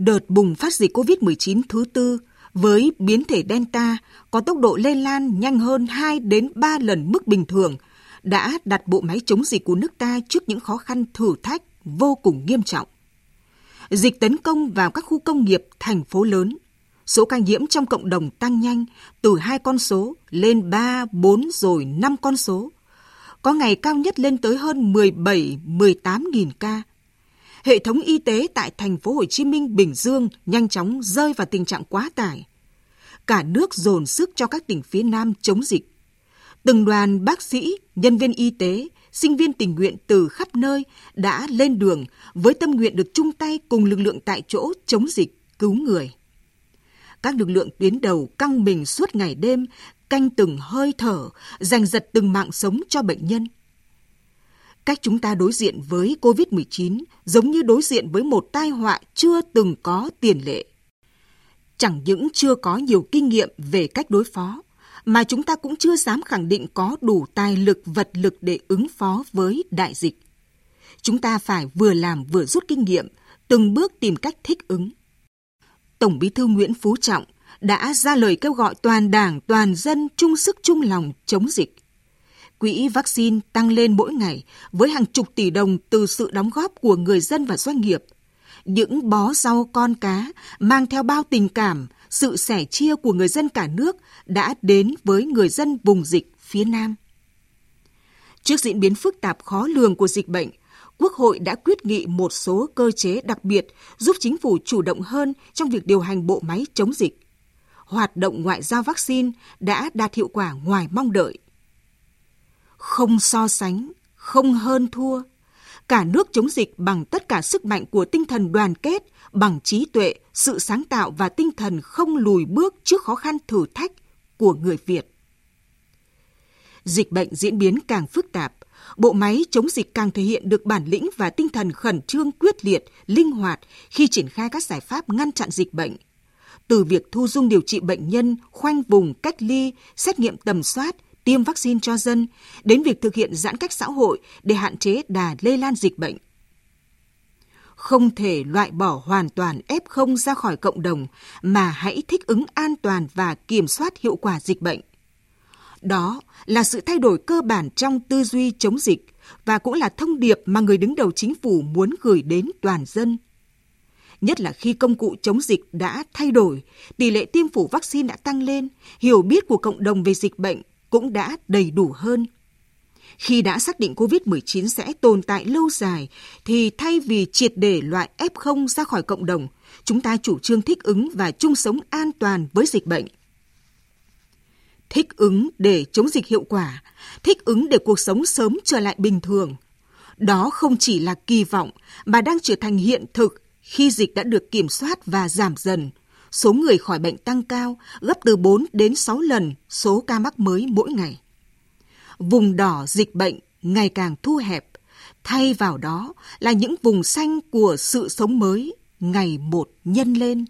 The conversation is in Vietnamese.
Đợt bùng phát dịch COVID-19 thứ tư với biến thể Delta có tốc độ lây lan nhanh hơn 2 đến 3 lần mức bình thường đã đặt bộ máy chống dịch của nước ta trước những khó khăn thử thách vô cùng nghiêm trọng. Dịch tấn công vào các khu công nghiệp, thành phố lớn. Số ca nhiễm trong cộng đồng tăng nhanh từ hai con số lên 3, 4 rồi 5 con số. Có ngày cao nhất lên tới hơn 17, 18 nghìn ca. Hệ thống y tế tại thành phố Hồ Chí Minh, Bình Dương nhanh chóng rơi vào tình trạng quá tải. Cả nước dồn sức cho các tỉnh phía Nam chống dịch. Từng đoàn bác sĩ, nhân viên y tế, sinh viên tình nguyện từ khắp nơi đã lên đường với tâm nguyện được chung tay cùng lực lượng tại chỗ chống dịch, cứu người. Các lực lượng tuyến đầu căng mình suốt ngày đêm, canh từng hơi thở, giành giật từng mạng sống cho bệnh nhân. Cách chúng ta đối diện với COVID-19 giống như đối diện với một tai họa chưa từng có tiền lệ. Chẳng những chưa có nhiều kinh nghiệm về cách đối phó, mà chúng ta cũng chưa dám khẳng định có đủ tài lực vật lực để ứng phó với đại dịch. Chúng ta phải vừa làm vừa rút kinh nghiệm, từng bước tìm cách thích ứng. Tổng Bí thư Nguyễn Phú Trọng đã ra lời kêu gọi toàn Đảng, toàn dân chung sức chung lòng chống dịch. Quỹ vaccine tăng lên mỗi ngày với hàng chục tỷ đồng từ sự đóng góp của người dân và doanh nghiệp. Những bó rau con cá mang theo bao tình cảm, sự sẻ chia của người dân cả nước đã đến với người dân vùng dịch phía Nam. Trước diễn biến phức tạp khó lường của dịch bệnh, Quốc hội đã quyết nghị một số cơ chế đặc biệt giúp chính phủ chủ động hơn trong việc điều hành bộ máy chống dịch. Hoạt động ngoại giao vaccine đã đạt hiệu quả ngoài mong đợi. Không so sánh, không hơn thua. Cả nước chống dịch bằng tất cả sức mạnh của tinh thần đoàn kết, bằng trí tuệ, sự sáng tạo và tinh thần không lùi bước trước khó khăn thử thách của người Việt. Dịch bệnh diễn biến càng phức tạp, bộ máy chống dịch càng thể hiện được bản lĩnh và tinh thần khẩn trương quyết liệt, linh hoạt khi triển khai các giải pháp ngăn chặn dịch bệnh. Từ việc thu dung điều trị bệnh nhân, khoanh vùng, cách ly, xét nghiệm tầm soát, tiêm vaccine cho dân, đến việc thực hiện giãn cách xã hội để hạn chế đà lây lan dịch bệnh. Không thể loại bỏ hoàn toàn F0 ra khỏi cộng đồng, mà hãy thích ứng an toàn và kiểm soát hiệu quả dịch bệnh. Đó là sự thay đổi cơ bản trong tư duy chống dịch và cũng là thông điệp mà người đứng đầu chính phủ muốn gửi đến toàn dân. Nhất là khi công cụ chống dịch đã thay đổi, tỷ lệ tiêm phủ vaccine đã tăng lên, hiểu biết của cộng đồng về dịch bệnh cũng đã đầy đủ hơn. Khi đã xác định COVID-19 sẽ tồn tại lâu dài, thì thay vì triệt để loại F0 ra khỏi cộng đồng, chúng ta chủ trương thích ứng và chung sống an toàn với dịch bệnh thích ứng để chống dịch hiệu quả, thích ứng để cuộc sống sớm trở lại bình thường. Đó không chỉ là kỳ vọng mà đang trở thành hiện thực khi dịch đã được kiểm soát và giảm dần. Số người khỏi bệnh tăng cao, gấp từ 4 đến 6 lần số ca mắc mới mỗi ngày. Vùng đỏ dịch bệnh ngày càng thu hẹp, thay vào đó là những vùng xanh của sự sống mới ngày một nhân lên.